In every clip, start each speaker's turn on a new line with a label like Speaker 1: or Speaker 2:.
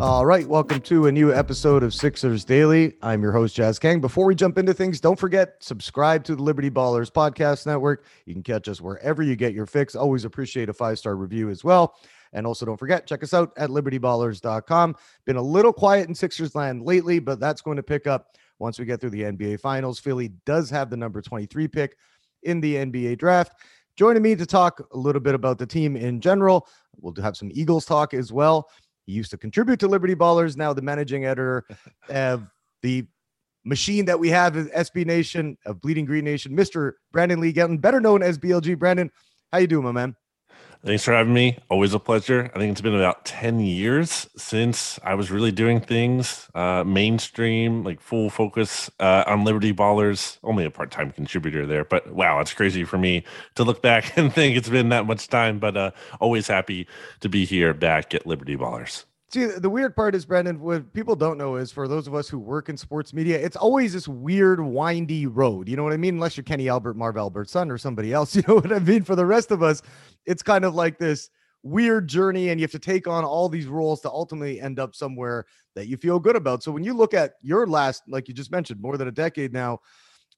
Speaker 1: All right, welcome to a new episode of Sixers Daily. I'm your host, Jas Kang. Before we jump into things, don't forget, subscribe to the Liberty Ballers Podcast Network. You can catch us wherever you get your fix. Always appreciate a five star review as well. And also, don't forget, check us out at libertyballers.com. Been a little quiet in Sixers land lately, but that's going to pick up once we get through the NBA Finals. Philly does have the number 23 pick in the NBA draft. Joining me to talk a little bit about the team in general, we'll have some Eagles talk as well. He used to contribute to Liberty Ballers, now the managing editor of the machine that we have is SB Nation of Bleeding Green Nation, Mr. Brandon Lee Gowton, better known as BLG. Brandon, how you doing, my man?
Speaker 2: Thanks for having me. Always a pleasure. I think it's been about 10 years since I was really doing things uh, mainstream, like full focus uh, on Liberty Ballers. Only a part time contributor there, but wow, it's crazy for me to look back and think it's been that much time. But uh, always happy to be here back at Liberty Ballers.
Speaker 1: See, the weird part is, Brandon, what people don't know is for those of us who work in sports media, it's always this weird, windy road. You know what I mean? Unless you're Kenny Albert, Marv Albert's son, or somebody else. You know what I mean? For the rest of us, it's kind of like this weird journey, and you have to take on all these roles to ultimately end up somewhere that you feel good about. So when you look at your last, like you just mentioned, more than a decade now,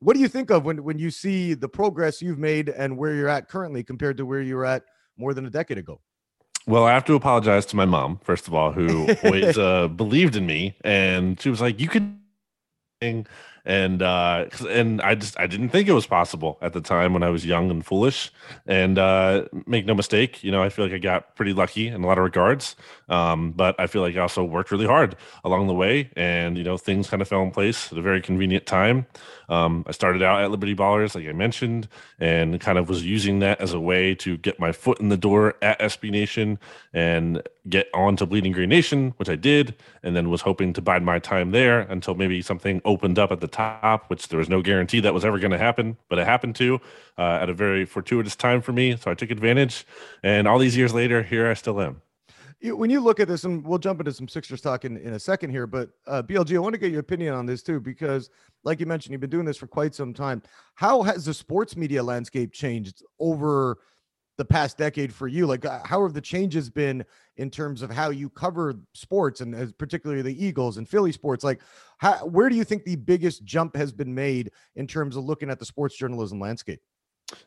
Speaker 1: what do you think of when, when you see the progress you've made and where you're at currently compared to where you were at more than a decade ago?
Speaker 2: Well, I have to apologize to my mom, first of all, who always uh, believed in me. And she was like, you could and uh and i just i didn't think it was possible at the time when i was young and foolish and uh make no mistake you know i feel like i got pretty lucky in a lot of regards um but i feel like i also worked really hard along the way and you know things kind of fell in place at a very convenient time um i started out at liberty ballers like i mentioned and kind of was using that as a way to get my foot in the door at sb nation and get on to bleeding green nation which i did and then was hoping to bide my time there until maybe something opened up at the top, which there was no guarantee that was ever going to happen, but it happened to uh, at a very fortuitous time for me. So I took advantage. And all these years later, here I still am.
Speaker 1: When you look at this, and we'll jump into some Sixers talk in, in a second here, but uh, BLG, I want to get your opinion on this too, because like you mentioned, you've been doing this for quite some time. How has the sports media landscape changed over the past decade for you? Like, uh, how have the changes been in terms of how you cover sports and particularly the Eagles and Philly sports? Like, how, where do you think the biggest jump has been made in terms of looking at the sports journalism landscape?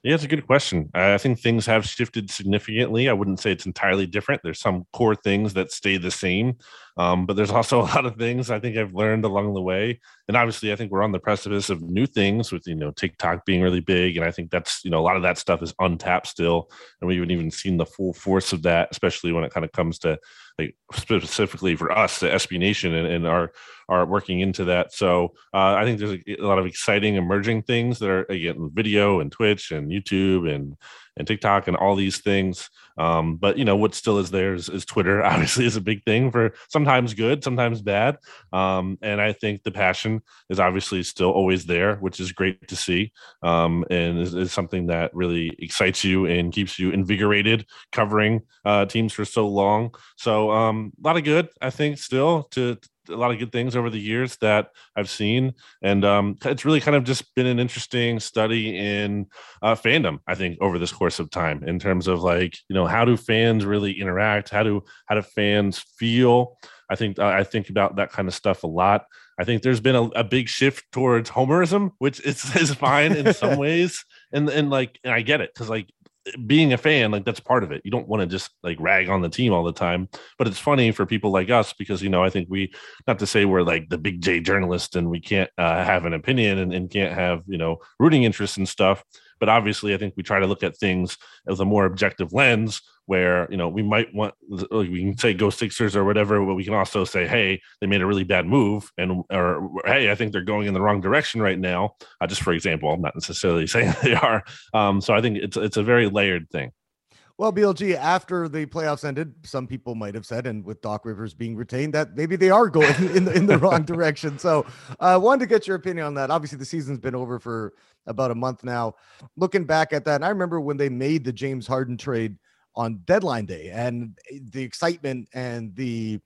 Speaker 2: Yeah, it's a good question. I think things have shifted significantly. I wouldn't say it's entirely different. There's some core things that stay the same, um, but there's also a lot of things I think I've learned along the way. And obviously, I think we're on the precipice of new things with you know TikTok being really big, and I think that's you know a lot of that stuff is untapped still, and we haven't even seen the full force of that, especially when it kind of comes to like specifically for us, the SB Nation, and, and our are working into that. So uh, I think there's a, a, lot of exciting emerging things that are again video and Twitch and YouTube and and TikTok and all these things. Um, but you know what still is there is, is, Twitter. Obviously, is a big thing for sometimes good, sometimes bad. Um, and I think the passion is obviously still always there, which is great to see, um, and is, is, something that really excites you and keeps you invigorated covering uh, teams for so long. So um, a lot of good, I think, still to a lot of good things over the years that I've seen, and um, it's really kind of just been an interesting study in uh, fandom. I think over this course of time, in terms of like you know how do fans really interact, how do how do fans feel. I think uh, I think about that kind of stuff a lot. I think there's been a, a big shift towards homerism, which is, is fine in some ways, and and like and I get it because like being a fan, like that's part of it. You don't want to just like rag on the team all the time. But it's funny for people like us because you know I think we not to say we're like the big J journalist and we can't uh, have an opinion and, and can't have you know rooting interests and stuff. But obviously, I think we try to look at things with a more objective lens where you know we might want we can say go Sixers or whatever, but we can also say, hey, they made a really bad move, and or hey, I think they're going in the wrong direction right now. Uh, just for example, I'm not necessarily saying they are. Um, so I think it's it's a very layered thing.
Speaker 1: Well, BLG, after the playoffs ended, some people might have said, and with Doc Rivers being retained, that maybe they are going in the, in the wrong direction. So I uh, wanted to get your opinion on that. Obviously, the season's been over for about a month now. Looking back at that, and I remember when they made the James Harden trade on deadline day and the excitement and the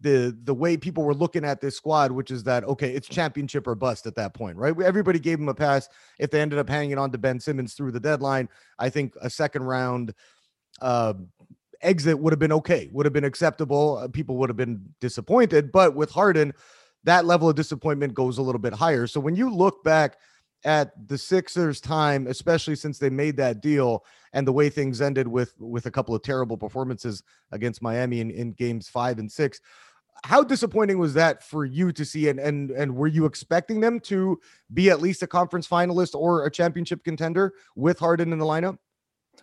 Speaker 1: the the way people were looking at this squad, which is that okay, it's championship or bust at that point, right? Everybody gave him a pass if they ended up hanging on to Ben Simmons through the deadline. I think a second round uh, exit would have been okay, would have been acceptable. Uh, people would have been disappointed, but with Harden, that level of disappointment goes a little bit higher. So when you look back at the Sixers' time, especially since they made that deal and the way things ended with with a couple of terrible performances against Miami in, in games five and six. How disappointing was that for you to see? And and and were you expecting them to be at least a conference finalist or a championship contender with Harden in the lineup?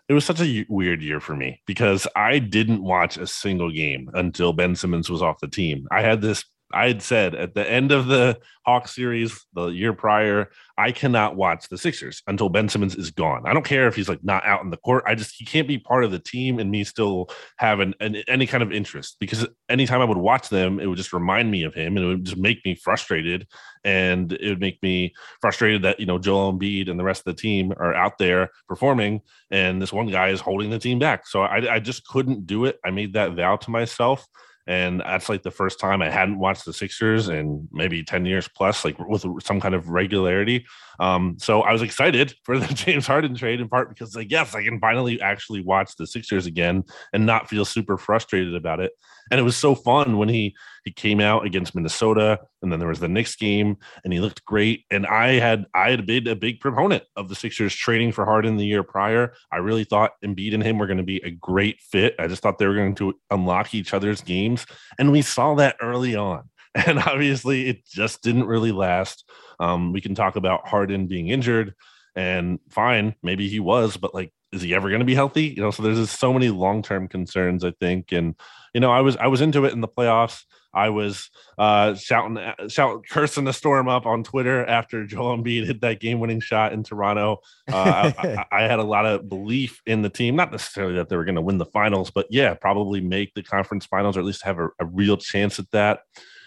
Speaker 2: it was such a weird year for me because I didn't watch a single game until Ben Simmons was off the team. I had this I had said at the end of the Hawk series the year prior, I cannot watch the Sixers until Ben Simmons is gone. I don't care if he's like not out in the court. I just he can't be part of the team and me still have an, an, any kind of interest because anytime I would watch them, it would just remind me of him and it would just make me frustrated. And it would make me frustrated that you know Joel Embiid and the rest of the team are out there performing, and this one guy is holding the team back. So I, I just couldn't do it. I made that vow to myself and that's like the first time I hadn't watched the Sixers in maybe 10 years plus, like with some kind of regularity. Um, so I was excited for the James Harden trade in part because, like, yes, I can finally actually watch the Sixers again and not feel super frustrated about it. And it was so fun when he he came out against Minnesota, and then there was the Knicks game, and he looked great. And I had I had been a big proponent of the Sixers trading for Harden the year prior. I really thought Embiid and him were going to be a great fit. I just thought they were going to unlock each other's games, and we saw that early on. And obviously, it just didn't really last. Um, we can talk about Harden being injured, and fine, maybe he was, but like, is he ever going to be healthy? You know, so there's just so many long term concerns, I think. And you know, I was I was into it in the playoffs. I was uh, shouting, shouting, cursing the storm up on Twitter after Joel Embiid hit that game-winning shot in Toronto. Uh, I, I, had a lot of belief in the team, not necessarily that they were going to win the finals, but yeah, probably make the conference finals or at least have a, a real chance at that.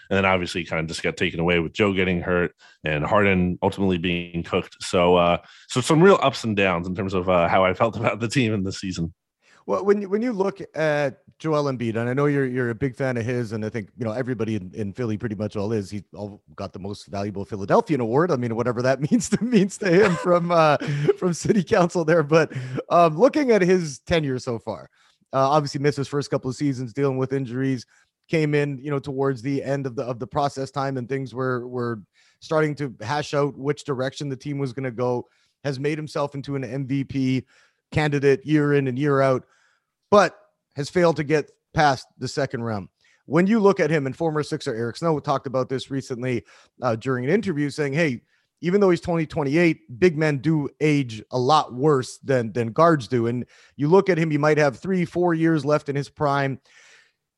Speaker 2: And then obviously kind of just got taken away with Joe getting hurt and Harden ultimately being cooked. So, uh, so some real ups and downs in terms of uh, how I felt about the team in this season.
Speaker 1: Well, when you, when you look at Joel Embiid, and I know you're you're a big fan of his, and I think you know everybody in, in Philly pretty much all is. He all got the most valuable Philadelphian award. I mean, whatever that means to means to him from uh, from City Council there. But um, looking at his tenure so far, uh, obviously missed his first couple of seasons dealing with injuries came in, you know, towards the end of the of the process time and things were were starting to hash out which direction the team was going to go, has made himself into an MVP candidate year in and year out, but has failed to get past the second round. When you look at him and former Sixer Eric Snow talked about this recently uh, during an interview saying, Hey, even though he's 20, 28, big men do age a lot worse than than guards do. And you look at him, he might have three, four years left in his prime.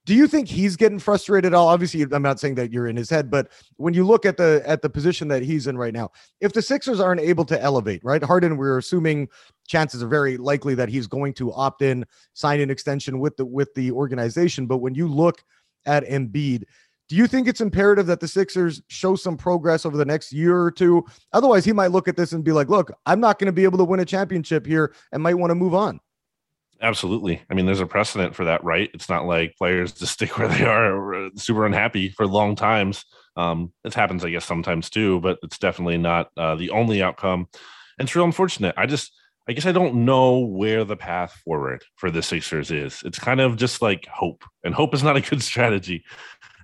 Speaker 1: Do you think he's getting frustrated at all? Obviously, I'm not saying that you're in his head, but when you look at the at the position that he's in right now, if the Sixers aren't able to elevate, right? Harden, we're assuming chances are very likely that he's going to opt in, sign an extension with the with the organization. But when you look at Embiid, do you think it's imperative that the Sixers show some progress over the next year or two? Otherwise, he might look at this and be like, look, I'm not going to be able to win a championship here and might want to move on.
Speaker 2: Absolutely. I mean, there's a precedent for that, right? It's not like players just stick where they are uh, super unhappy for long times. Um, it happens, I guess, sometimes too, but it's definitely not uh, the only outcome. And it's real unfortunate. I just, I guess I don't know where the path forward for the Sixers is. It's kind of just like hope, and hope is not a good strategy.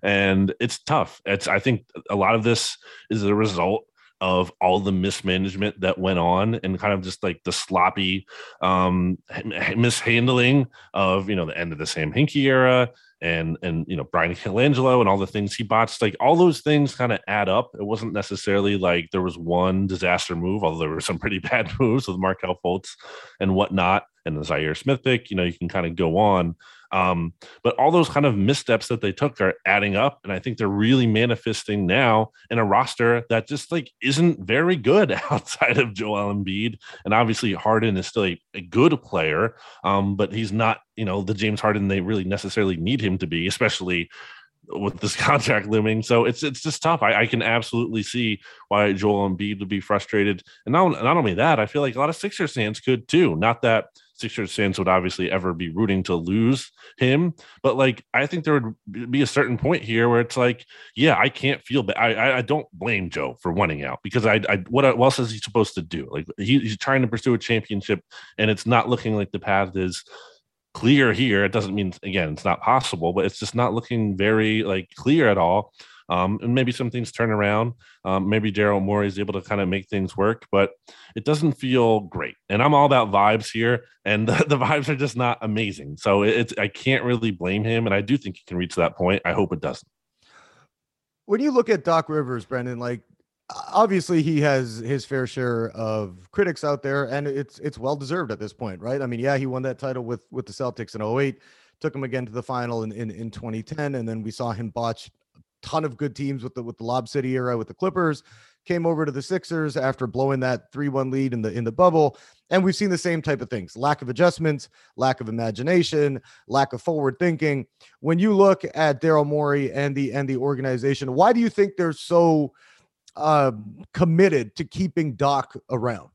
Speaker 2: And it's tough. It's, I think a lot of this is a result of all the mismanagement that went on and kind of just like the sloppy um, mishandling of you know the end of the Sam Hinkie era and and you know Bryan Colangelo and all the things he botched like all those things kind of add up it wasn't necessarily like there was one disaster move although there were some pretty bad moves with Markelle Fultz and whatnot and the Zhaire Smith pick. You know, you can kind of go on. Um, but all those kind of missteps that they took are adding up. And I think they're really manifesting now in a roster that just like isn't very good outside of Joel Embiid. And obviously Harden is still a, a good player. Um, but he's not, you know, the James Harden they really necessarily need him to be, especially with this contract looming. So it's it's just tough. I, I, can absolutely see why Joel Embiid would be frustrated. And not, not only that, I feel like a lot of Sixers fans could too. Not that Sixers fans would obviously ever be rooting to lose him, but like I think there would be a certain point here where it's like, yeah, I can't feel bad. I I don't blame Joe for wanting out because I, I what else is he supposed to do? Like he, he's trying to pursue a championship, and it's not looking like the path is clear here. It doesn't mean again it's not possible, but it's just not looking very like clear at all. Um, and maybe some things turn around. Um, maybe Daryl Morey is able to kind of make things work, but it doesn't feel great. And I'm all about vibes here, and the, the vibes are just not amazing. So it's I can't really blame him, and I do think he can reach that point. I hope it doesn't.
Speaker 1: When you look at Doc Rivers, Brendan, like obviously he has his fair share of critics out there and it's it's well deserved at this point right i mean yeah he won that title with with the celtics in 08 took him again to the final in, in, in 2010 and then we saw him botch ton of good teams with the with the lob city era with the clippers came over to the sixers after blowing that 3-1 lead in the in the bubble and we've seen the same type of things lack of adjustments lack of imagination lack of forward thinking when you look at daryl morey and the and the organization why do you think they're so uh, committed to keeping Doc around?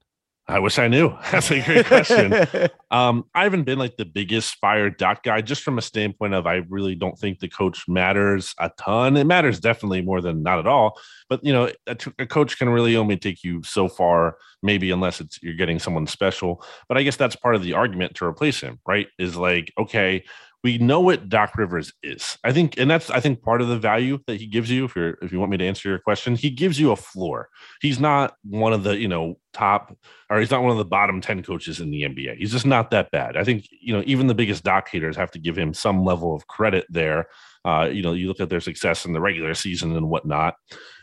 Speaker 2: I wish I knew. That's a great question. um, I haven't been like the biggest fire Doc guy, just from a standpoint of I really don't think the coach matters a ton. It matters definitely more than not at all. But you know, a, a coach can really only take you so far, maybe unless it's you're getting someone special. But I guess that's part of the argument to replace him, right? Is like, okay, we know what Doc Rivers is. I think, and that's I think part of the value that he gives you. If you're if you want me to answer your question, he gives you a floor. He's not one of the you know top or he's not one of the bottom 10 coaches in the NBA. He's just not that bad. I think, you know, even the biggest Doc haters have to give him some level of credit there. Uh, you know, you look at their success in the regular season and whatnot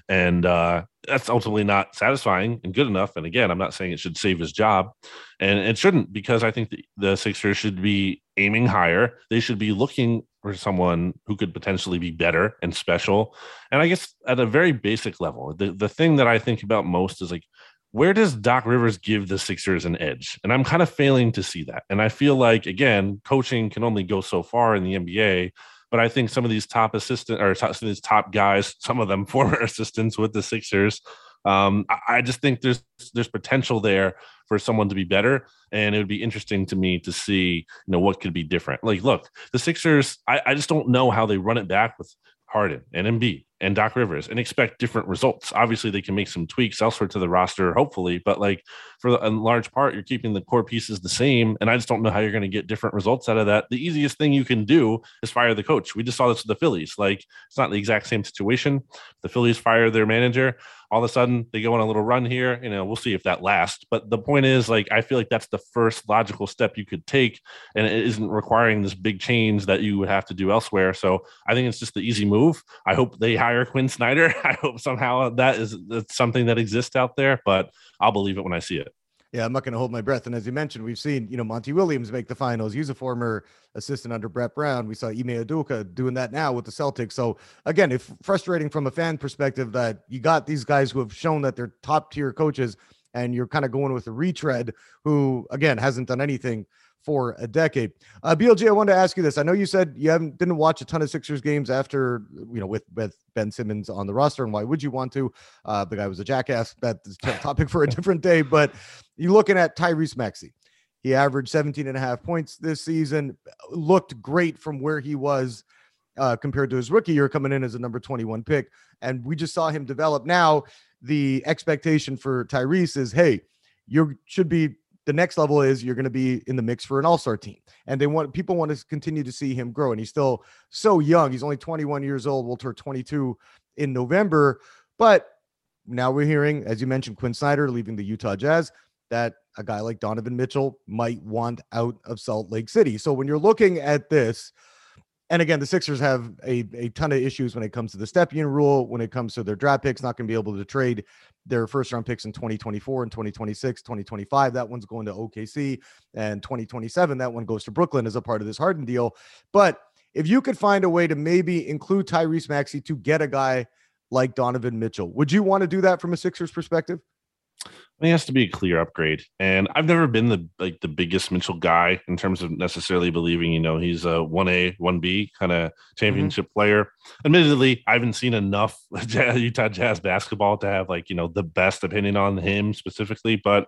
Speaker 2: and uh, that's ultimately not satisfying and good enough. And again, I'm not saying it should save his job, and it shouldn't because I think the, the Sixers should be aiming higher. They should be looking for someone who could potentially be better and special. And I guess at a very basic level, the the thing that I think about most is like. Where does Doc Rivers give the Sixers an edge? And I'm kind of failing to see that. And I feel like, again, coaching can only go so far in the NBA but I think some of these top assistant or some of these top guys, some of them former assistants with the Sixers, um, I, just think there's there's potential there for someone to be better. And it would be interesting to me to see, you know, what could be different. Like, look, the Sixers, I, I just don't know how they run it back with Harden and Embiid and Doc Rivers and expect different results. Obviously, they can make some tweaks elsewhere to the roster, hopefully, but like for a large part, you're keeping the core pieces the same. And I just don't know how you're going to get different results out of that. The easiest thing you can do is fire the coach. We just saw this with the Phillies. Like it's not the exact same situation. The Phillies fire their manager all of a sudden they go on a little run here. You know, we'll see if that lasts. But the point is, like, I feel like that's the first logical step you could take, and it isn't requiring this big change that you would have to do elsewhere. So I think it's just the easy move. I hope they hire Quin Snyder. I hope somehow that is something that exists out there, but I'll believe it when I see it
Speaker 1: yeah, I'm not going to hold my breath. And as you mentioned, we've seen, you know, Monty Williams make the finals. He's a former assistant under Brett Brown. We saw Ime Udoka doing that now with the Celtics. So again, if frustrating from a fan perspective that you got these guys who have shown that they're top tier coaches and you're kind of going with a retread who again hasn't done anything for a decade. Uh, BLG, I wanted to ask you this. I know you said you haven't didn't watch a ton of Sixers games after you know with with Ben Simmons on the roster, and why would you want to? Uh, the guy was a jackass. That's a topic for a different day. But you're looking at Tyrese Maxey. He averaged 17 and a half points this season. Looked great from where he was uh, compared to his rookie year coming in as a number 21 pick. And we just saw him develop. Now the expectation for Tyrese is, hey, you should be the next level is you're going to be in the mix for an all-star team and they want people want to continue to see him grow and he's still so young he's only 21 years old will turn 22 in november but now we're hearing as you mentioned quin snyder leaving the utah jazz that a guy like donovan mitchell might want out of salt lake city. So when you're looking at this and again, the Sixers have a, a ton of issues when it comes to the Stepien rule, when it comes to their draft picks, not going to be able to trade their first round picks in 2024 and 2026, 2025. That one's going to OKC and 2027. That one goes to Brooklyn as a part of this Harden deal. But if you could find a way to maybe include Tyrese Maxey to get a guy like Donovan Mitchell, would you want to do that from a Sixers perspective?
Speaker 2: It has to be a clear upgrade. And I've never been the like the biggest Mitchell guy in terms of necessarily believing, you know, he's a one A, one B kind of mm-hmm. championship mm-hmm. player. Admittedly, I haven't seen enough Utah Jazz basketball to have like, you know, the best opinion on him specifically. But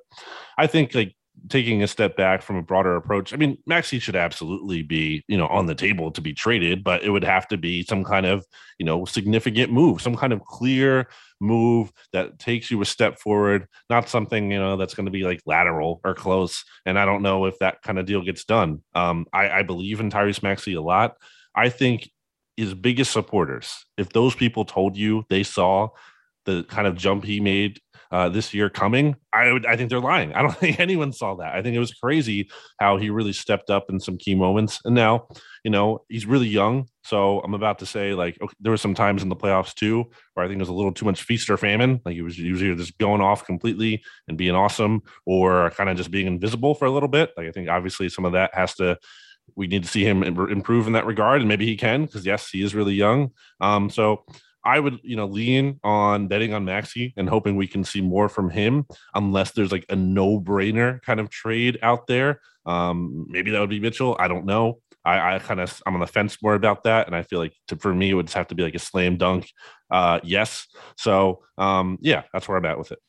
Speaker 2: I think like taking a step back from a broader approach, I mean, Maxey should absolutely be, you know, on the table to be traded, but it would have to be some kind of, you know, significant move, some kind of clear move that takes you a step forward, not something, you know, that's going to be like lateral or close. And I don't know if that kind of deal gets done. Um, I, I believe in Tyrese Maxey a lot. I think his biggest supporters, if those people told you they saw the kind of jump he made uh, this year coming, I would I think they're lying. I don't think anyone saw that. I think it was crazy how he really stepped up in some key moments. And now, you know, he's really young. So I'm about to say, like, okay, there were some times in the playoffs too where I think it was a little too much feast or famine. Like he was usually just going off completely and being awesome, or kind of just being invisible for a little bit. Like I think obviously some of that has to we need to see him improve in that regard, and maybe he can because yes, he is really young. Um, so I would, you know, lean on betting on Maxey and hoping we can see more from him, unless there's like a no-brainer kind of trade out there. Um, maybe that would be Mitchell. I don't know. I, I kind of I'm on the fence more about that, and I feel like to, for me it would just have to be like a slam dunk. Uh, yes. So um, yeah, that's where I'm at with it.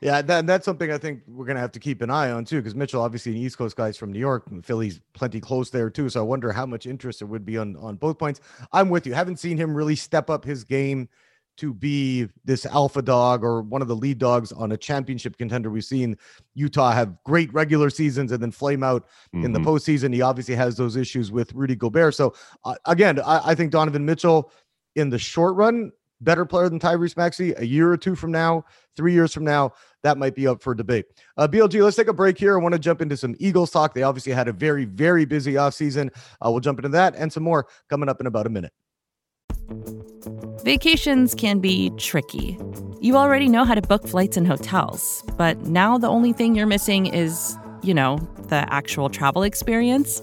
Speaker 1: Yeah, that, that's something I think we're going to have to keep an eye on too, because Mitchell, obviously, an East Coast guys from New York, and Philly's plenty close there too. So I wonder how much interest there would be on on both points. I'm with you. Haven't seen him really step up his game to be this alpha dog or one of the lead dogs on a championship contender. We've seen Utah have great regular seasons and then flame out mm-hmm. in the mm-hmm. postseason. He obviously has those issues with Rudy Gobert. So uh, again, I, I think Donovan Mitchell in the short run better player than Tyrese Maxey a year or two from now, three years from now, that might be up for debate. Uh, BLG, let's take a break here. I want to jump into some Eagles talk. They obviously had a very, very busy offseason. Uh, we'll jump into that and some more coming up in about a minute.
Speaker 3: Vacations can be tricky. You already know how to book flights and hotels, but now the only thing you're missing is, you know, the actual travel experience.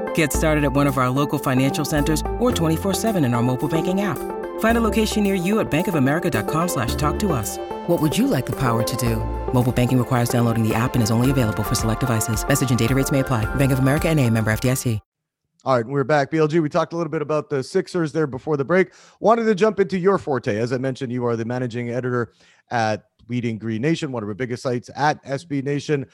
Speaker 4: Get started at one of our local financial centers or 24-7 in our mobile banking app. Find a location near you at bankofamerica.com slash talk to us. What would you like the power to do? Mobile banking requires downloading the app and is only available for select devices. Message and data rates may apply. Bank of America and a member FDIC.
Speaker 1: All right, we're back. BLG, we talked a little bit about the Sixers there before the break. Wanted to jump into your forte. As I mentioned, you are the managing editor at Bleeding Green Nation, one of our biggest sites at SB Nation.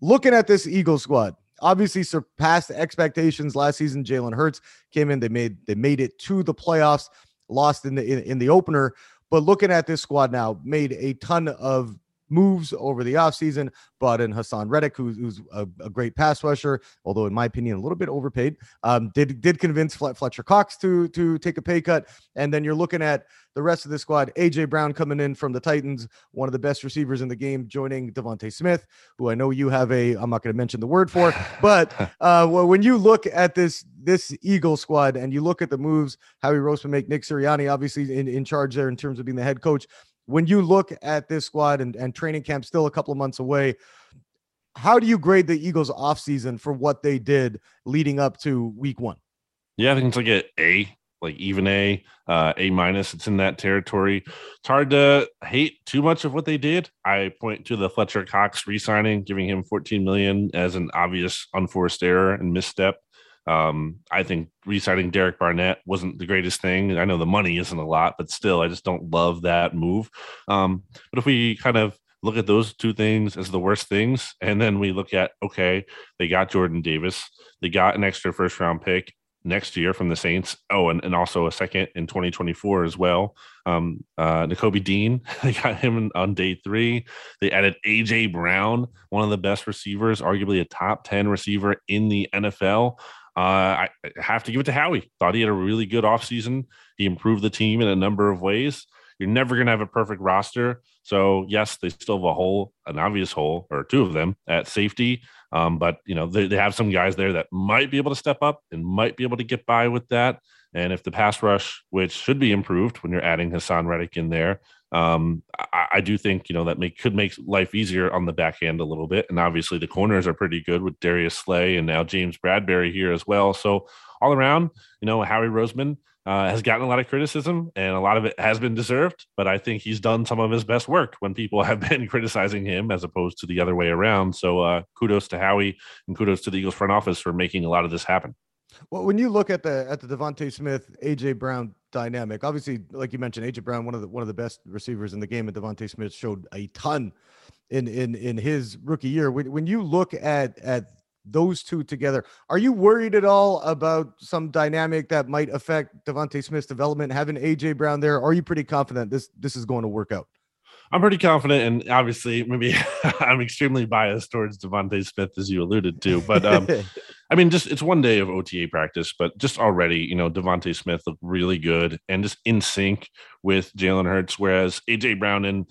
Speaker 1: Looking at this Eagle squad, obviously surpassed expectations last season. Jalen Hurts came in, they made they made it to the playoffs, lost in the in, in the opener. But looking at this squad now, made a ton of moves over the offseason. But in Haason Reddick, who's, who's a, a, great pass rusher, although in my opinion a little bit overpaid. Um, did did convince Fletcher Cox to to take a pay cut, and then you're looking at the rest of the squad. AJ Brown coming in from the Titans, one of the best receivers in the game, joining DeVonta Smith, who I know you have a I'm not going to mention the word for, but uh, when you look at this this Eagle squad and you look at the moves Howie Roseman make Nick Sirianni obviously in, in charge there in terms of being the head coach when you look at this squad and, and training camp still a couple of months away, how do you grade the Eagles offseason for what they did leading up to week one?
Speaker 2: Yeah, I think it's like a A, like even A, uh, A minus. It's in that territory. It's hard to hate too much of what they did. I point to the Fletcher Cox re-signing, giving him 14 million as an obvious unforced error and misstep. Um, I think resigning Derek Barnett wasn't the greatest thing. I know the money isn't a lot, but still, I just don't love that move. Um, but if we kind of look at those two things as the worst things, and then we look at okay, they got Jordan Davis, they got an extra first round pick next year from the Saints. Oh, and, and also a second in 2024 as well. Um, uh, Nakobe Dean, they got him on day three. They added AJ Brown, one of the best receivers, arguably a top 10 receiver in the NFL. Uh, I have to give it to Howie. Thought he had a really good offseason. He improved the team in a number of ways. You're never going to have a perfect roster. So, yes, they still have a hole, an obvious hole, or two of them at safety. Um, but, you know, they, they have some guys there that might be able to step up and might be able to get by with that. And if the pass rush, which should be improved when you're adding Haason Reddick in there, um, I, I, do think you know that make, could make life easier on the back end a little bit. And obviously the corners are pretty good with Darius Slay and now James Bradberry here as well. So all around, you know, Howie Roseman uh, has gotten a lot of criticism and a lot of it has been deserved. But I think he's done some of his best work when people have been criticizing him as opposed to the other way around. So uh, kudos to Howie and kudos to the Eagles front office for making a lot of this happen.
Speaker 1: Well, when you look at the at the DeVonta Smith, AJ Brown dynamic, obviously, like you mentioned, AJ Brown, one of the one of the best receivers in the game, and DeVonta Smith showed a ton in in in his rookie year. When when you look at at those two together, are you worried at all about some dynamic that might affect DeVonta Smith's development? Having AJ Brown there, are you pretty confident this this is going to work out?
Speaker 2: I'm pretty confident, and obviously, maybe I'm extremely biased towards DeVonta Smith, as you alluded to. But um, I mean, just it's one day of OTA practice, but just already, you know, DeVonta Smith looked really good and just in sync with Jalen Hurts, whereas AJ Brown and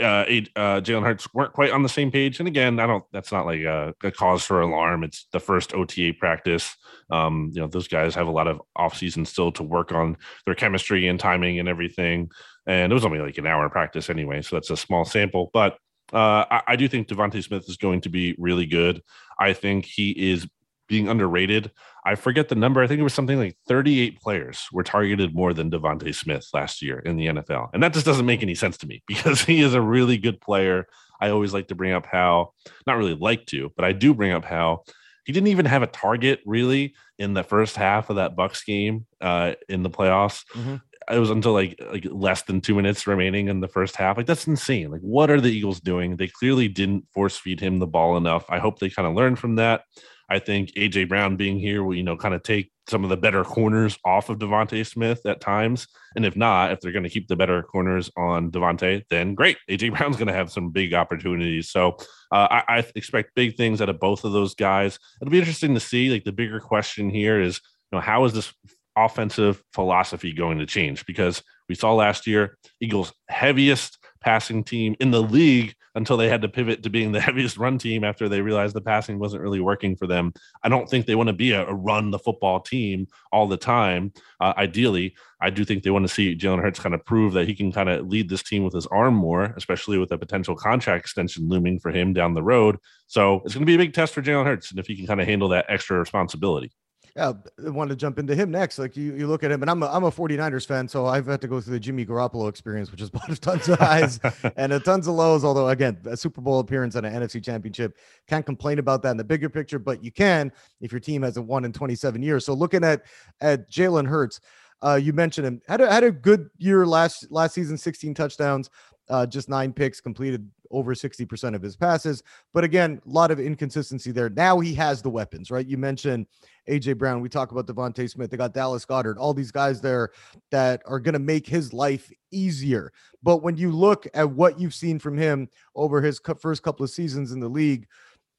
Speaker 2: uh, uh, Jalen Hurts weren't quite on the same page. And again, I don't. That's not like a, a cause for alarm. It's the first OTA practice. Um, you know, those guys have a lot of off season still to work on their chemistry and timing and everything. And it was only like an hour of practice anyway, so that's a small sample. But uh, I, I do think DeVonta Smith is going to be really good. I think he is being underrated. I forget the number. I think it was something like 38 players were targeted more than DeVonta Smith last year in the NFL. And that just doesn't make any sense to me because he is a really good player. I always like to bring up how, not really like to, but I do bring up how he didn't even have a target really in the first half of that Bucs game uh, in the playoffs. Mm-hmm. It was until like like less than two minutes remaining in the first half. Like that's insane. Like what are the Eagles doing? They clearly didn't force feed him the ball enough. I hope they kind of learn from that. I think AJ Brown being here will, you know, kind of take some of the better corners off of DeVonta Smith at times. And if not, if they're going to keep the better corners on DeVonta, then great. AJ Brown's going to have some big opportunities. So uh, I, I, expect big things out of both of those guys. It'll be interesting to see. Like the bigger question here is, you know, how is this offensive philosophy going to change? Because we saw last year Eagles' heaviest passing team in the league until they had to pivot to being the heaviest run team after they realized the passing wasn't really working for them. I don't think they want to be a, a run the football team all the time. Uh, ideally, I do think they want to see Jalen Hurts kind of prove that he can kind of lead this team with his arm more, especially with a potential contract extension looming for him down the road. So it's going to be a big test for Jalen Hurts, and if he can kind of handle that extra responsibility.
Speaker 1: Yeah, I wanted to jump into him next. Like you, you look at him, and I'm a, I'm a 49ers fan, so I've had to go through the Jimmy Garoppolo experience, which is of tons of highs and a tons of lows. Although, again, a Super Bowl appearance and an NFC championship, can't complain about that in the bigger picture, but you can if your team hasn't won in 27 years. So looking at at Jalen Hurts, uh, you mentioned him had a, had a good year last last season, 16 touchdowns, uh, just nine picks, completed over 60% of his passes. But again, a lot of inconsistency there. Now he has the weapons, right? You mentioned AJ Brown. We talk about DeVonta Smith. They got Dallas Goedert, all these guys there that are going to make his life easier. But when you look at what you've seen from him over his first couple of seasons in the league,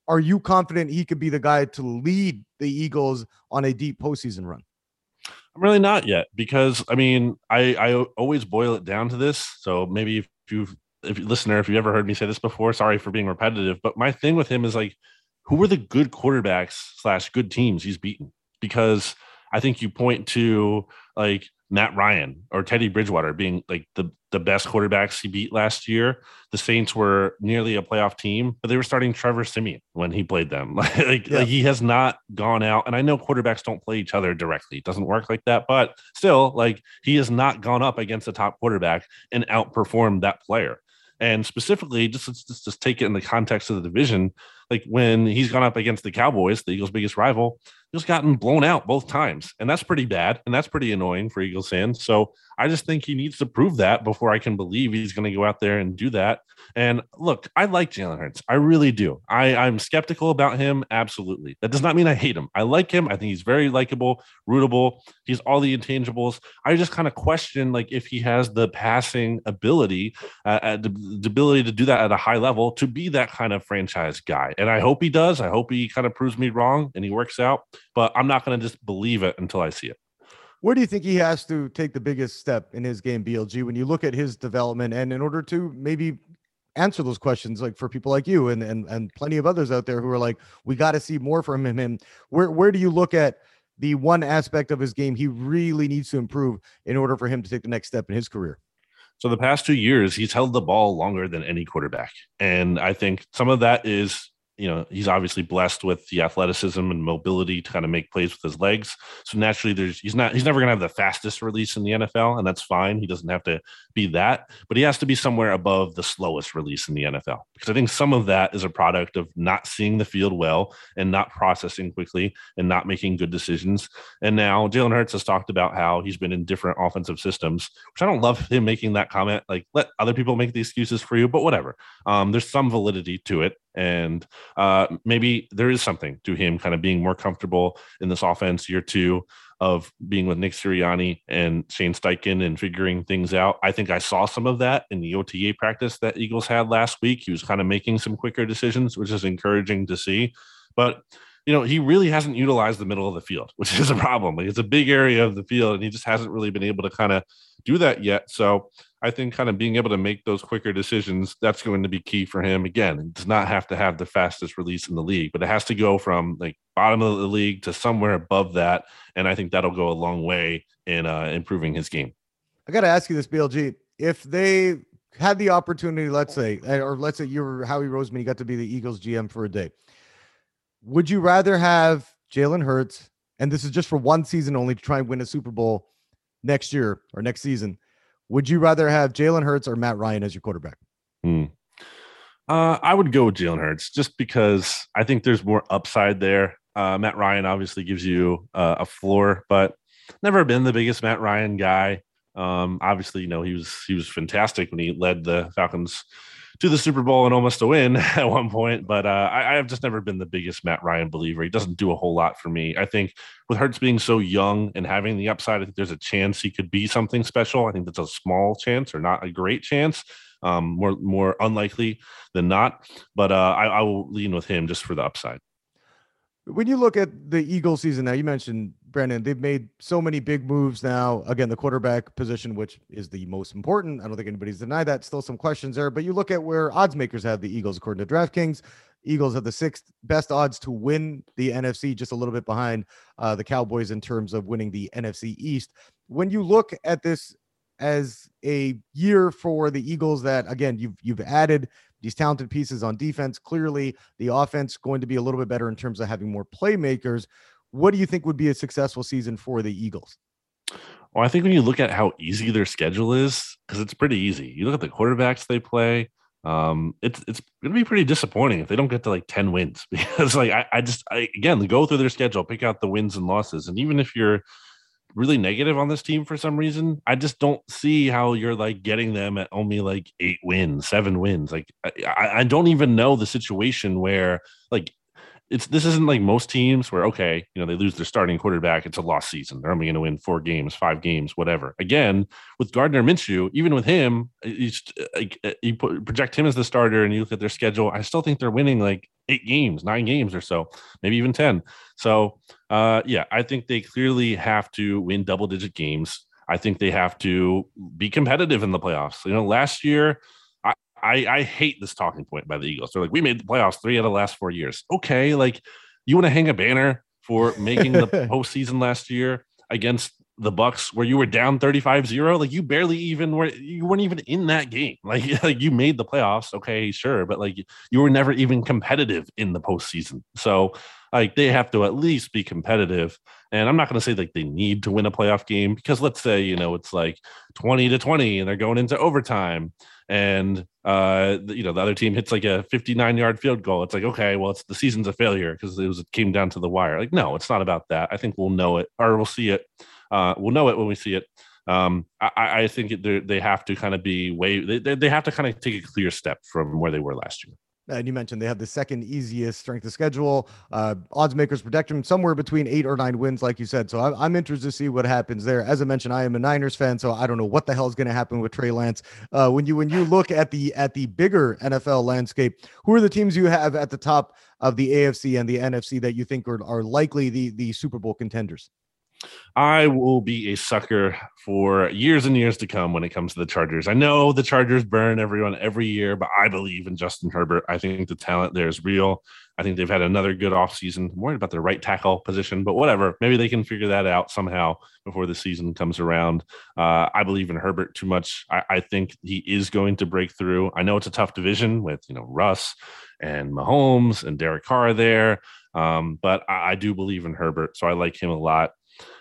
Speaker 1: are you confident he could be the guy to lead the Eagles on a deep postseason run?
Speaker 2: I'm really not yet because I mean I I always boil it down to this. So maybe if you've if you listener if you've ever heard me say this before, sorry for being repetitive. But my thing with him is like, who are the good quarterbacks slash good teams he's beaten? Because I think you point to like Matt Ryan or Teddy Bridgewater being like the, the best quarterbacks he beat last year. The Saints were nearly a playoff team, but they were starting Trevor Siemian when he played them. like, yeah. like he has not gone out. And I know quarterbacks don't play each other directly. It doesn't work like that. But still, like he has not gone up against a top quarterback and outperformed that player. And specifically, just let's just, just take it in the context of the division. Like when he's gone up against the Cowboys, the Eagles' biggest rival, just gotten blown out both times. And that's pretty bad. And that's pretty annoying for Eagles fans. So I just think he needs to prove that before I can believe he's going to go out there and do that. And look, I like Jalen Hurts. I really do. I, I'm skeptical about him. Absolutely. That does not mean I hate him. I like him. I think he's very likable, rootable. He's all the intangibles. I just kind of question like if he has the passing ability, uh, uh, the, the ability to do that at a high level to be that kind of franchise guy. And I hope he does. I hope he kind of proves me wrong and he works out but I'm not going to just believe it until I see it.
Speaker 1: Where do you think he has to take the biggest step in his game, BLG, when you look at his development and in order to maybe answer those questions, like for people like you and and, and plenty of others out there who are like, we got to see more from him. Him, where where do you look at the one aspect of his game he really needs to improve in order for him to take the next step in his career?
Speaker 2: So the past two years, he's held the ball longer than any quarterback, and I think some of that is you know he's obviously blessed with the athleticism and mobility to kind of make plays with his legs. So naturally there's he's not he's never going to have the fastest release in the NFL and that's fine. He doesn't have to be that but he has to be somewhere above the slowest release in the NFL because I think some of that is a product of not seeing the field well and not processing quickly and not making good decisions. And now Jalen Hurts has talked about how he's been in different offensive systems which I don't love him making that comment like let other people make the excuses for you but whatever. Um, there's some validity to it and uh, maybe there is something to him kind of being more comfortable in this offense year two of being with Nick Sirianni and Shane Steichen and figuring things out. I think I saw some of that in the OTA practice that Eagles had last week. He was kind of making some quicker decisions, which is encouraging to see. But you know, he really hasn't utilized the middle of the field, which is a problem. Like it's a big area of the field, and he just hasn't really been able to kind of do that yet. So I think kind of being able to make those quicker decisions, that's going to be key for him. Again, it does not have to have the fastest release in the league, but it has to go from like bottom of the league to somewhere above that. And I think that'll go a long way in uh, improving his game.
Speaker 1: I got to ask you this, BLG. If they had the opportunity, let's say, or let's say you were Howie Roseman, you got to be the Eagles GM for a day. Would you rather have Jalen Hurts, and this is just for one season only to try and win a Super Bowl next year or next season? Would you rather have Jalen Hurts or Matt Ryan as your quarterback?
Speaker 2: Hmm. Uh, I would go with Jalen Hurts just because I think there's more upside there. Uh, Matt Ryan obviously gives you uh, a floor, but never been the biggest Matt Ryan guy. Um, obviously, you know he was he was fantastic when he led the Falcons to the Super Bowl and almost a win at one point. But uh, I, have just never been the biggest Matt Ryan believer. He doesn't do a whole lot for me. I think with Hurts being so young and having the upside, I think there's a chance he could be something special. I think that's a small chance or not a great chance. Um, more more unlikely than not. But uh, I, I will lean with him just for the upside.
Speaker 1: When you look at the Eagle season now, you mentioned Brandon, they've made so many big moves now. Again, the quarterback position, which is the most important. I don't think anybody's denied that. Still some questions there, but you look at where odds makers have the Eagles according to DraftKings. Eagles have the sixth best odds to win the NFC, just a little bit behind uh, the Cowboys in terms of winning the NFC East. When you look at this as a year for the Eagles, that again you've you've added these talented pieces on defense. Clearly, the offense going to be a little bit better in terms of having more playmakers. What do you think would be a successful season for the Eagles?
Speaker 2: Well, I think when you look at how easy their schedule is, because it's pretty easy. You look at the quarterbacks they play. Um, it's it's gonna be pretty disappointing if they don't get to like 10 wins because like I, I just I, again go through their schedule, pick out the wins and losses, and even if you're really negative on this team for some reason. I just don't see how you're like getting them at only like eight wins, seven wins. Like I, I don't even know the situation where like it's this isn't like most teams where okay, you know, they lose their starting quarterback, it's a lost season. They're only going to win four games, five games, whatever. Again, with Gardner Minshew, even with him, uh, you, uh, like, uh, you put, project him as the starter, and you look at their schedule. I still think they're winning like eight games, nine games or so, maybe even ten. So, uh, yeah, I think they clearly have to win double digit games. I think they have to be competitive in the playoffs. You know, last year I, I hate this talking point by the Eagles. They're like, we made the playoffs three out of the last four years. Okay, like you want to hang a banner for making the postseason last year against the Bucs where you were down 35-0. Like you barely even were you weren't even in that game. Like, like you made the playoffs. Okay, sure. But like you were never even competitive in the postseason. So like they have to at least be competitive. And I'm not going to say like they need to win a playoff game because let's say, you know, it's like 20 to 20 and they're going into overtime and uh, you know the other team hits like a 59 yard field goal. It's like okay well it's the season's a failure because it was it came down to the wire. Like no it's not about that. I think we'll know it or we'll see it uh, we'll know it when we see it. Um, I, I think they have to kind of be way they, they have to kind of take a clear step from where they were last year
Speaker 1: and you mentioned they have the second easiest strength of schedule. Uh, odds makers predict them somewhere between eight or nine wins, like you said. So I'm, I'm, interested to see what happens there. As I mentioned, I am a Niners fan, so I don't know what the hell is going to happen with Trey Lance. Uh, when you when you look at the at the bigger NFL landscape, who are the teams you have at the top of the AFC and the NFC that you think are, are likely the the Super Bowl contenders?
Speaker 2: I will be a sucker for years and years to come when it comes to the Chargers. I know the Chargers burn everyone every year, but I believe in Justin Herbert. I think the talent there is real. I think they've had another good offseason. I'm worried about the right tackle position, but whatever. Maybe they can figure that out somehow before the season comes around. Uh, I believe in Herbert too much. I, I think he is going to break through. I know it's a tough division with, you know, Russ and Mahomes and Derek Carr there. Um, but I, I, do believe in Herbert, so I like him a lot.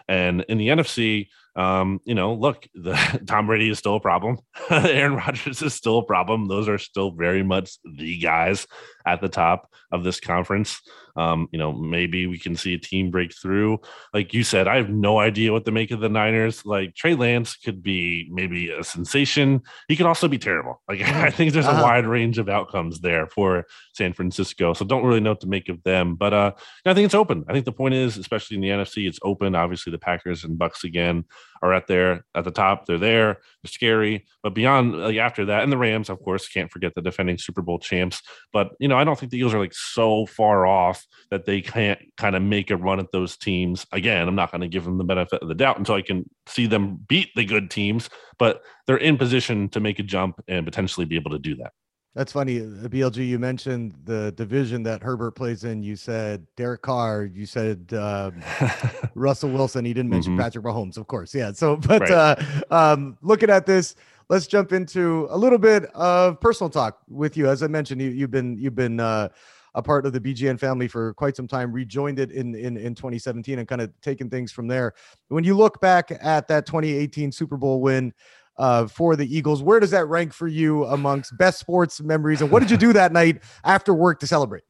Speaker 2: And in the NFC, um, you know, look, the Tom Brady is still a problem. Aaron Rodgers is still a problem. Those are still very much the guys at the top of this conference. Um, you know, maybe we can see a team break through. Like you said, I have no idea what to make of the Niners. Like Trey Lance could be maybe a sensation. He could also be terrible. Like I think there's uh-huh. a wide range of outcomes there for San Francisco. So don't really know what to make of them. But uh, I think it's open. I think the point is, especially in the NFC, it's open. Obviously, the Packers and Bucs again are at there at the top. They're there. They're scary. But beyond, like after that, and the Rams, of course, can't forget the defending Super Bowl champs. But you know, I don't think the Eagles are like so far off that they can't kind of make a run at those teams. Again, I'm not going to give them the benefit of the doubt until I can see them beat the good teams, but they're in position to make a jump and potentially be able to do that.
Speaker 1: That's funny. Uh, BLG, you mentioned the division that Herbert plays in. You said Derek Carr. You said um, Russell Wilson. He didn't mention mm-hmm. Patrick Mahomes, of course. Yeah. So, but right. uh, um, looking at this, let's jump into a little bit of personal talk with you. As I mentioned, you, have been you've been uh, a part of the BGN family for quite some time. Rejoined it in in in 2017 and kind of taken things from there. When you look back at that 2018 Super Bowl win. Uh, for the Eagles, where does that rank for you amongst best sports memories? And what did you do that night after work to celebrate?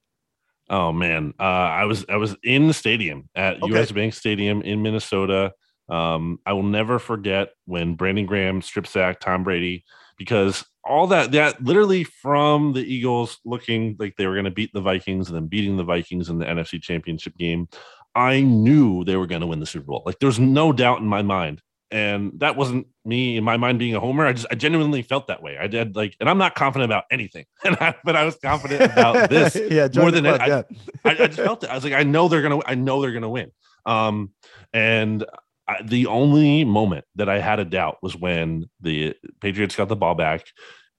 Speaker 2: Oh man, uh, I was I was in the stadium at okay. US Bank Stadium in Minnesota. Um, I will never forget when Brandon Graham strip sacked Tom Brady because all that that literally from the Eagles looking like they were going to beat the Vikings and then beating the Vikings in the NFC Championship game, I knew they were going to win the Super Bowl. Like there's no doubt in my mind. And that wasn't me in my mind being a homer. I just I genuinely felt that way. I did like, and I'm not confident about anything, and I, but I was confident about this
Speaker 1: yeah,
Speaker 2: more than it, yeah. I, I, I just felt it. I was like, I know they're gonna, I know they're gonna win. Um, and I, the only moment that I had a doubt was when the Patriots got the ball back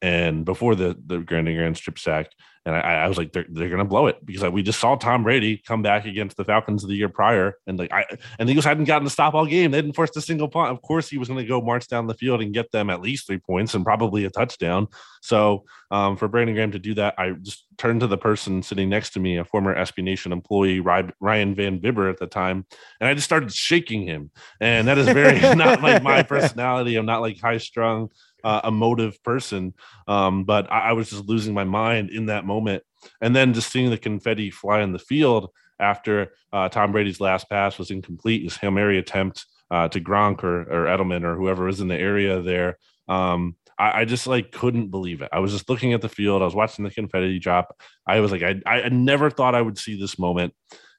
Speaker 2: and before the the Grand and Grand strip sack, and I, I was like, they're, they're gonna blow it because we just saw Tom Brady come back against the Falcons the year prior, and like I and the Eagles hadn't gotten to stop all game. They didn't force a single punt. Of course, he was gonna go march down the field and get them at least three points and probably a touchdown. So um, for Brandon Graham to do that, I just turned to the person sitting next to me, a former SB Nation employee, Ryan Van Bibber at the time, and I just started shaking him. And that is very not like my personality. I'm not like high strung uh, emotive person. Um, but I, I, was just losing my mind in that moment. And then just seeing the confetti fly in the field after uh, Tom Brady's last pass was incomplete, his Hail Mary attempt uh, to Gronk or, or Edelman or whoever was in the area there. Um, I, I, just like couldn't believe it. I was just looking at the field. I was watching the confetti drop. I was like, I, I never thought I would see this moment.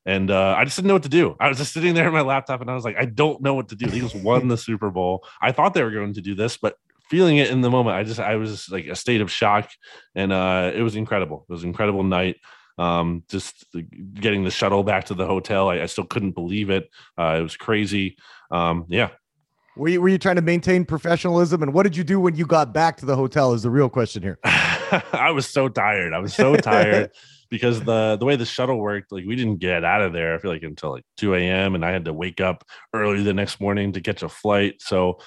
Speaker 2: And uh, I just didn't know what to do. I was just sitting there on my laptop and I was like, I don't know what to do. The Eagles won the Super Bowl. I thought they were going to do this, but feeling it in the moment, I just, I was like a state of shock. And uh, it was incredible. It was an incredible night. Um, just getting the shuttle back to the hotel, I, I still couldn't believe it. Uh, it was crazy. Um, yeah,
Speaker 1: were you, were you trying to maintain professionalism? And what did you do when you got back to the hotel? Is the real question here.
Speaker 2: I was so tired. I was so tired because the the way the shuttle worked, like we didn't get out of there. I feel like until like two a.m. and I had to wake up early the next morning to catch a flight. So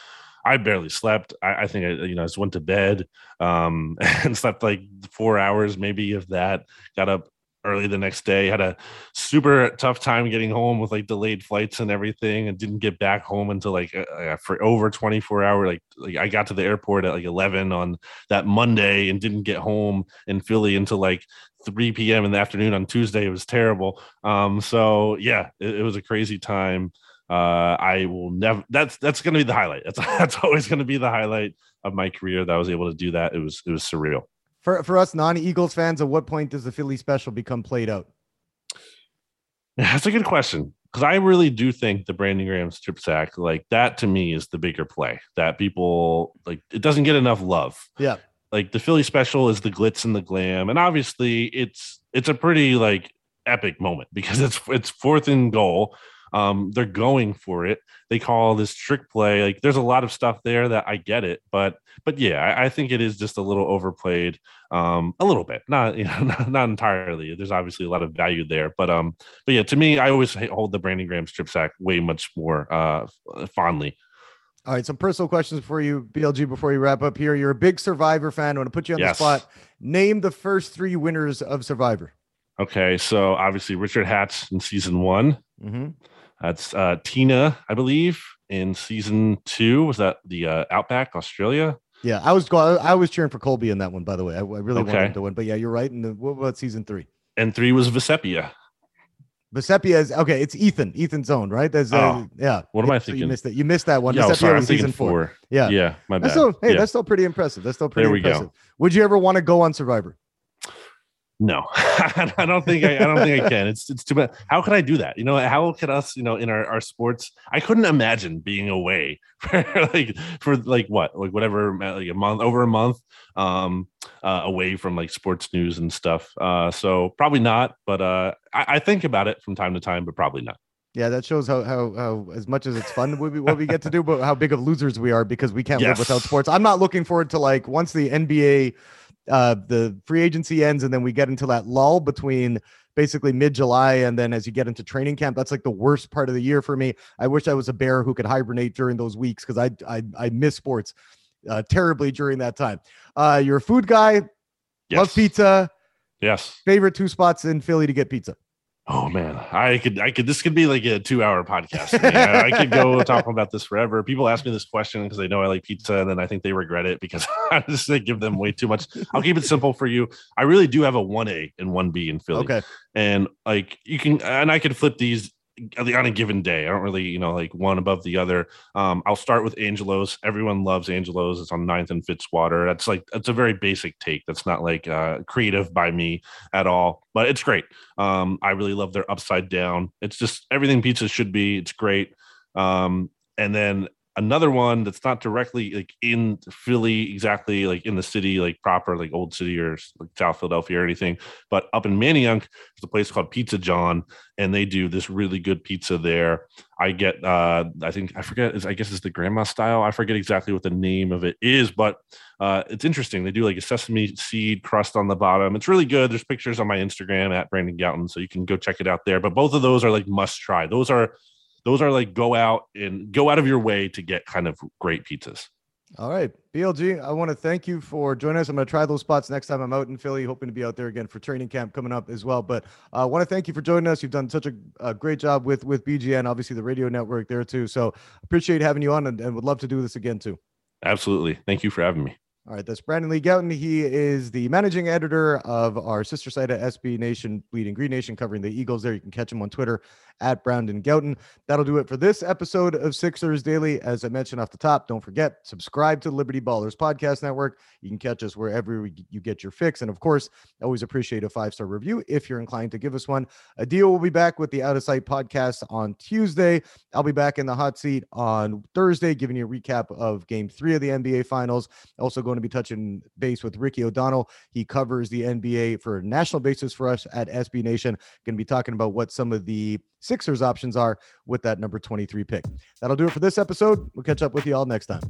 Speaker 2: I barely slept. I, I think I you know I just went to bed um, and slept like four hours, maybe if that. Got up early the next day. Had a super tough time getting home with like delayed flights and everything, and didn't get back home until like uh, uh for over 24 hour. Like, like I got to the airport at like 11 on that Monday and didn't get home in Philly until like 3 p.m. in the afternoon on Tuesday. It was terrible. Um, so yeah, it, it was a crazy time. Uh, I will never. That's that's going to be the highlight. That's that's always going to be the highlight of my career that I was able to do that. It was it was surreal
Speaker 1: for for us non-Eagles fans, at what point does the Philly special become played out?
Speaker 2: That's a good question because I really do think the Brandon Graham strip sack, like that, to me is the bigger play that people like. It doesn't get enough love.
Speaker 1: Yeah,
Speaker 2: like the Philly special is the glitz and the glam, and obviously it's it's a pretty like epic moment because it's it's fourth and goal. Um, they're going for it. They call this trick play. Like there's a lot of stuff there that I get it, but but yeah, I, I think it is just a little overplayed, um, a little bit, not you know, not, not, entirely. There's obviously a lot of value there, but um, but yeah, to me, I always hold the Brandon Graham strip sack way much more uh fondly.
Speaker 1: All right, some personal questions for you, BLG, before you wrap up here. You're a big Survivor fan. I want to put you on yes. the spot. Name the first three winners of Survivor.
Speaker 2: Okay, so obviously Richard Hatch in season one. Mm-hmm. That's uh, Tina, I believe, in season two. Was that the uh, Outback Australia?
Speaker 1: Yeah, I was I was cheering for Colby in that one. By the way, I, I really okay. wanted him to win. But yeah, you're right. And what about season three?
Speaker 2: And three was Vecepia.
Speaker 1: Vecepia is okay. It's Ethan. Ethan's own, right? That's uh, oh, yeah.
Speaker 2: What am I thinking?
Speaker 1: So you missed it. You missed that one.
Speaker 2: Yeah, oh, sorry, I'm thinking four. four.
Speaker 1: Yeah,
Speaker 2: yeah. My
Speaker 1: bad.
Speaker 2: That's
Speaker 1: still, hey,
Speaker 2: yeah.
Speaker 1: that's still pretty impressive. That's still pretty
Speaker 2: there we
Speaker 1: impressive.
Speaker 2: Go.
Speaker 1: Would you ever want to go on Survivor?
Speaker 2: No, I don't think I, I, don't think I can. It's it's too bad. How could I do that? You know, how could us, you know, in our, our sports? I couldn't imagine being away for like for like what, like whatever, like a month, over a month, um, uh, away from like sports news and stuff. Uh, so probably not. But uh, I, I think about it from time to time, but probably not.
Speaker 1: Yeah, that shows how, how, how as much as it's fun what we, what we get to do, but how big of losers we are because we can't yes. live without sports. I'm not looking forward to like once the NBA uh, the free agency ends and then we get into that lull between basically mid July and then as you get into training camp, that's like the worst part of the year for me. I wish I was a bear who could hibernate during those weeks because I, I I miss sports uh, terribly during that time. Uh, you're a food guy, yes. love pizza.
Speaker 2: Yes.
Speaker 1: Favorite two spots in Philly to get pizza.
Speaker 2: Oh man, I could, I could. This could be like a two-hour podcast. I, I could go talk about this forever. People ask me this question because they know I like pizza, and then I think they regret it because I just give them way too much. I'll keep it simple for you. I really do have a one A and one B in Philly.
Speaker 1: Okay,
Speaker 2: and like you can, and I could flip these on a given day. I don't really, you know, like one above the other. Um, I'll start with Angelo's. Everyone loves Angelo's. It's on Ninth and Fitzwater. That's like that's a very basic take. That's not like uh, creative by me at all, but it's great. Um, I really love their upside down. It's just everything pizza should be. It's great. Um, and then another one that's not directly like in Philly, exactly like in the city, like proper, like old city or like South Philadelphia or anything, but up in Manayunk, there's a place called Pizza Jawn, and they do this really good pizza there. I get, uh, I think I forget, I guess it's the grandma style. I forget exactly what the name of it is, but uh, it's interesting. They do like a sesame seed crust on the bottom. It's really good. There's pictures on my Instagram at Brandon Gowton, so you can go check it out there. But both of those are like must try. Those are those are like go out and go out of your way to get kind of great pizzas.
Speaker 1: All right, BLG, I want to thank you for joining us. I'm going to try those spots next time I'm out in Philly, hoping to be out there again for training camp coming up as well. But uh, I want to thank you for joining us. You've done such a, a, great job with with BGN, obviously the radio network there too. So appreciate having you on, and, and would love to do this again too.
Speaker 2: Absolutely, thank you for having me.
Speaker 1: All right, that's Brandon Lee Gowton. He is the managing editor of our sister site at SB Nation, Bleeding Green Nation, covering the Eagles. There, you can catch him on Twitter at Brandon Gowton. That'll do it for this episode of Sixers Daily. As I mentioned off the top, don't forget subscribe to Liberty Ballers Podcast Network. You can catch us wherever you get your fix, and of course, always appreciate a five star review if you're inclined to give us one. Adil will be back with the Out of Sight podcast on Tuesday. I'll be back in the hot seat on Thursday, giving you a recap of Game Three of the NBA Finals. Also going to be touching base with Ricky O'Donnell. He covers the NBA for national basis for us at SB Nation. Going to be talking about what some of the Sixers options are with that number 23 pick. That'll do it for this episode. We'll catch up with you all next time.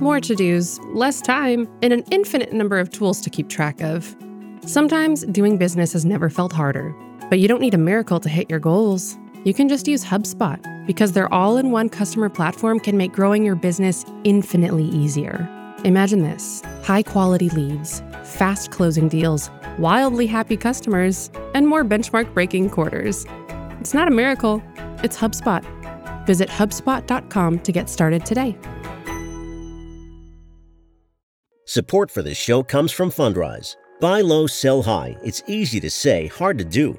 Speaker 5: More to dos, less time, and an infinite number of tools to keep track of. Sometimes doing business has never felt harder, but you don't need a miracle to hit your goals you can just use HubSpot because their all in one customer platform can make growing your business infinitely easier. Imagine this high quality leads, fast closing deals, wildly happy customers, and more benchmark breaking quarters. It's not a miracle, it's HubSpot. Visit HubSpot.com to get started today.
Speaker 6: Support for this show comes from Fundrise. Buy low, sell high. It's easy to say, hard to do.